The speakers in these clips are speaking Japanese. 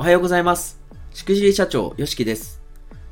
おはようございます。しくじり社長、よしきです。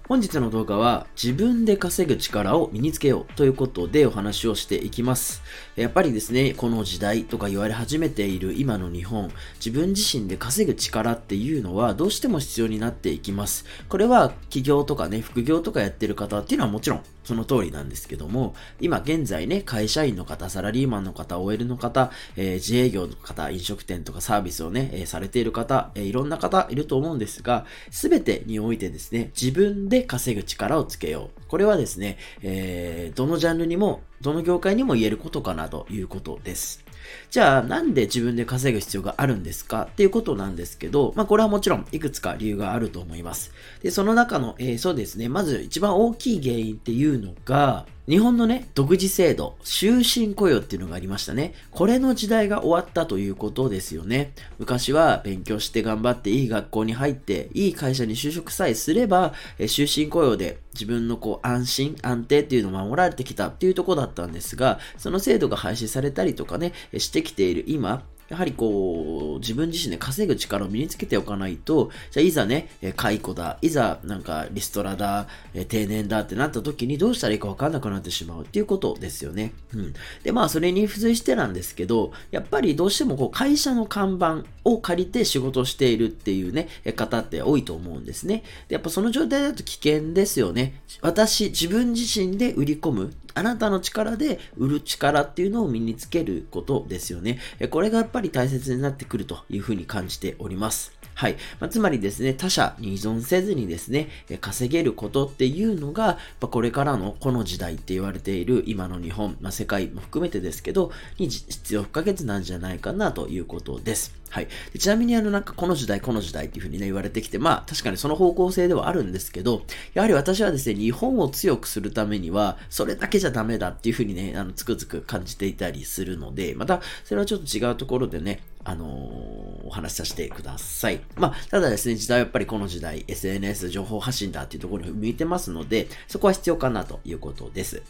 本日の動画は自分で稼ぐ力を身につけようということでお話をしていきます。やっぱりですね、この時代とか言われ始めている今の日本、自分自身で稼ぐ力っていうのはどうしても必要になっていきます。これは起業とかね、副業とかやってる方っていうのはもちろんその通りなんですけども、今現在ね、会社員の方、サラリーマンの方、OL の方、えー自営業の方、飲食店とかサービスをね、えーされている方、えーいろんな方いると思うんですが、すべてにおいてですね、自分で稼ぐ力をつけよう。これはですね、えーどのジャンルにも、どの業界にも言えることかなということです。じゃあ、なんで自分で稼ぐ必要があるんですか？っていうことなんですけど、まあ、これはもちろんいくつか理由があると思います。で、その中の、えーそうですね、まず一番大きい原因っていうのが、日本のね、独自制度、終身雇用っていうのがありましたね。これの時代が終わったということですよね。昔は勉強して頑張っていい学校に入って、いい会社に就職さえすれば、え終身雇用で自分のこう安心、安定っていうのを守られてきたっていうとこだったんですが、その制度が廃止されたりとかね、してきている今、やはりこう、自分自身で稼ぐ力を身につけておかないと、じゃあいざね、解雇だ、いざなんかリストラだ、定年だってなった時にどうしたらいいかわかんなくなってしまうっていうことですよね。うん。で、まあそれに付随してなんですけど、やっぱりどうしてもこう会社の看板を借りて仕事しているっていうね、方って多いと思うんですね。で、やっぱその状態だと危険ですよね。私、自分自身で売り込む。あなたの力で売る力っていうのを身につけることですよね。えこれがやっぱり大切になってくるというふうに感じております。はい。まあつまりですね、他者に依存せずにですね、稼げることっていうのが、やっぱこれからのこの時代って言われている今の日本、まあ、世界も含めてですけど、に必要不可欠なんじゃないかなということです。はい。でちなみにあのなんかこの時代、この時代っていうふうにね言われてきて、まあ確かにその方向性ではあるんですけど、やはり私はですね、日本を強くするためには、それだけじゃダメだっていうふうにね、あの、つくづく感じていたりするので、また、それはちょっと違うところでね、あのーお話しさせてください。まあ、ただですね、時代はやっぱりこの時代、SNS 情報発信だっていうところに向いてますので、そこは必要かなということです。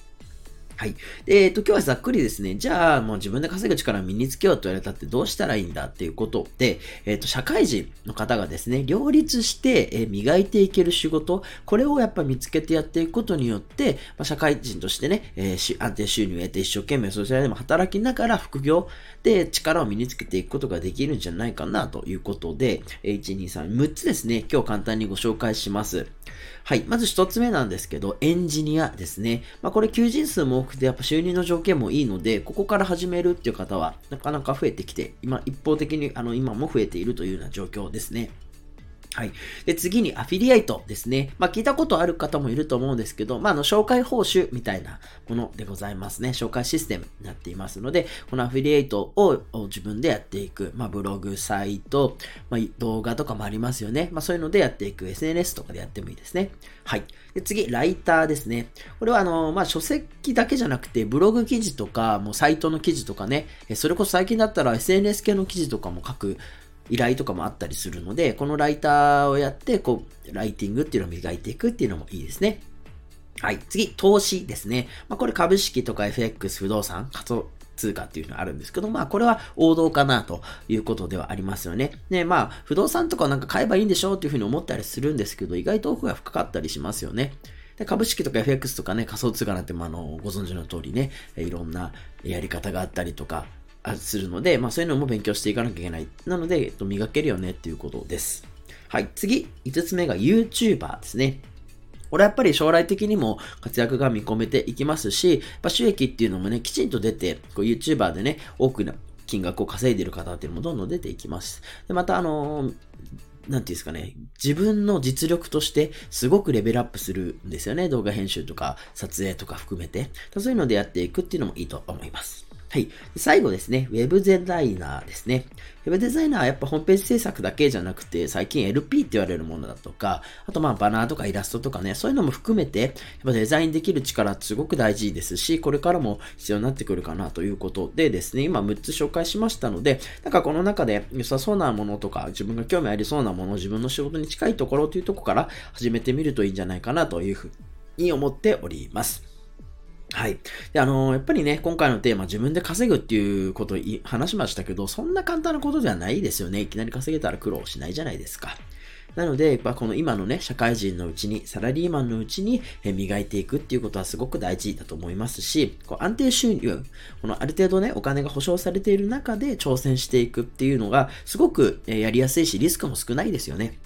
はい。で、えっと、今日はざっくりですね、じゃあ、もう自分で稼ぐ力を身につけようと言われたってどうしたらいいんだっていうことで、えっと、社会人の方がですね、両立して、え磨いていける仕事、これをやっぱ見つけてやっていくことによって、まあ、社会人としてね、えー安定収入を得て一生懸命そちらでも働きながら副業で力を身につけていくことができるんじゃないかなということで、えー1、2、3、6つですね、今日簡単にご紹介します。はい。まず一つ目なんですけど、エンジニアですね。まあこれ求人数も多くて、やっぱ収入の条件もいいので、ここから始めるっていう方は、なかなか増えてきて、今、一方的に、あの、今も増えているというような状況ですね。はい。で、次にアフィリエイトですね。まあ、聞いたことある方もいると思うんですけど、まあ、あの、紹介報酬みたいなものでございますね。紹介システムになっていますので、このアフィリエイトを自分でやっていく。まあ、ブログ、サイト、まあ、動画とかもありますよね。まあ、そういうのでやっていく。SNS とかでやってもいいですね。はい。で、次、ライターですね。これは、あの、まあ、書籍だけじゃなくて、ブログ記事とか、もうサイトの記事とかね、えそれこそ最近だったら SNS 系の記事とかも書く依頼とかもあったりするので、このライターをやって、こう、ライティングっていうのを磨いていくっていうのもいいですね。はい。次、投資ですね。まあ、これ株式とか FX、不動産、仮想通貨っていうのがあるんですけど、まあ、これは王道かなということではありますよね。ね、まあ、不動産とかなんか買えばいいんでしょうっていうふうに思ったりするんですけど、意外と奥が深かったりしますよね。で株式とか FX とかね、仮想通貨なんて、まあ、あの、ご存知の通りね、いろんなやり方があったりとか、するので、まあそういうのも勉強していかなきゃいけない。なので、えっと、磨けるよねっていうことです。はい。次、5つ目が YouTuber ですね。これやっぱり将来的にも活躍が見込めていきますし、やっぱ収益っていうのもね、きちんと出て、こう YouTuber でね、多くの金額を稼いでいる方っていうのもどんどん出ていきます。で、またあのーなんていうんですかね、自分の実力としてすごくレベルアップするんですよね。動画編集とか撮影とか含めて。そういうのでやっていくっていうのもいいと思います。はい。最後ですね、ウェブデザイナーですね。ウェブデザイナーはやっぱホームページ制作だけじゃなくて、最近 LP って言われるものだとか、あとまあバナーとかイラストとかね、そういうのも含めて、やっぱデザインできる力ってすごく大事ですし、これからも必要になってくるかなということでですね、今6つ紹介しましたので、なんかこの中で良さそうなものとか、自分が興味ありそうなもの、自分の仕事に近いところというところから始めてみるといいんじゃないかなというふうに思っております。はい。で、あのーやっぱりね、今回のテーマ、自分で稼ぐっていうことを話しましたけど、そんな簡単なことではないですよね。いきなり稼げたら苦労しないじゃないですか。なので、やっぱこの今のね、社会人のうちに、サラリーマンのうちに磨いていくっていうことはすごく大事だと思いますし、こう安定収入、このある程度ね、お金が保証されている中で挑戦していくっていうのが、すごくやりやすいし、リスクも少ないですよね。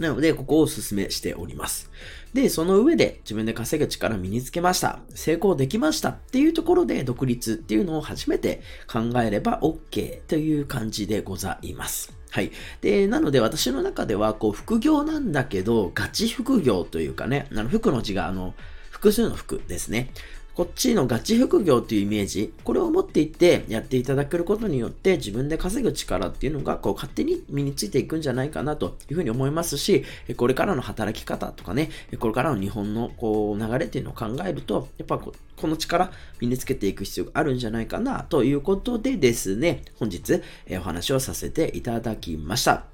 なので、ここをお勧めしております。で、その上で自分で稼ぐ力身につけました。成功できましたっていうところで独立っていうのを初めて考えれば OK という感じでございます。はい。で、なので私の中では、こう、副業なんだけど、ガチ副業というかね、あの、服の字が、あの、複数の服ですね。こっちのガチ副業っていうイメージ、これを持っていってやっていただけることによって自分で稼ぐ力っていうのがこう勝手に身についていくんじゃないかなというふうに思いますし、これからの働き方とかね、これからの日本のこう流れっていうのを考えると、やっぱこの力身につけていく必要があるんじゃないかなということでですね、本日お話をさせていただきました。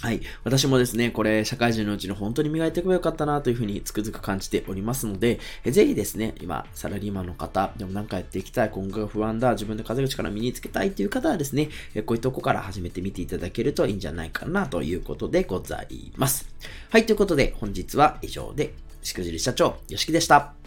はい。私もですね、これ、社会人のうちに本当に磨いていけばよかったなというふうにつくづく感じておりますので、えぜひですね、今、サラリーマンの方、でも何かやっていきたい、今後が不安だ、自分で稼ぐ力身につけたいという方はですね、えこういうとこから始めてみていただけるといいんじゃないかなということでございます。はい。ということで、本日は以上で、しくじり社長、よしきでした。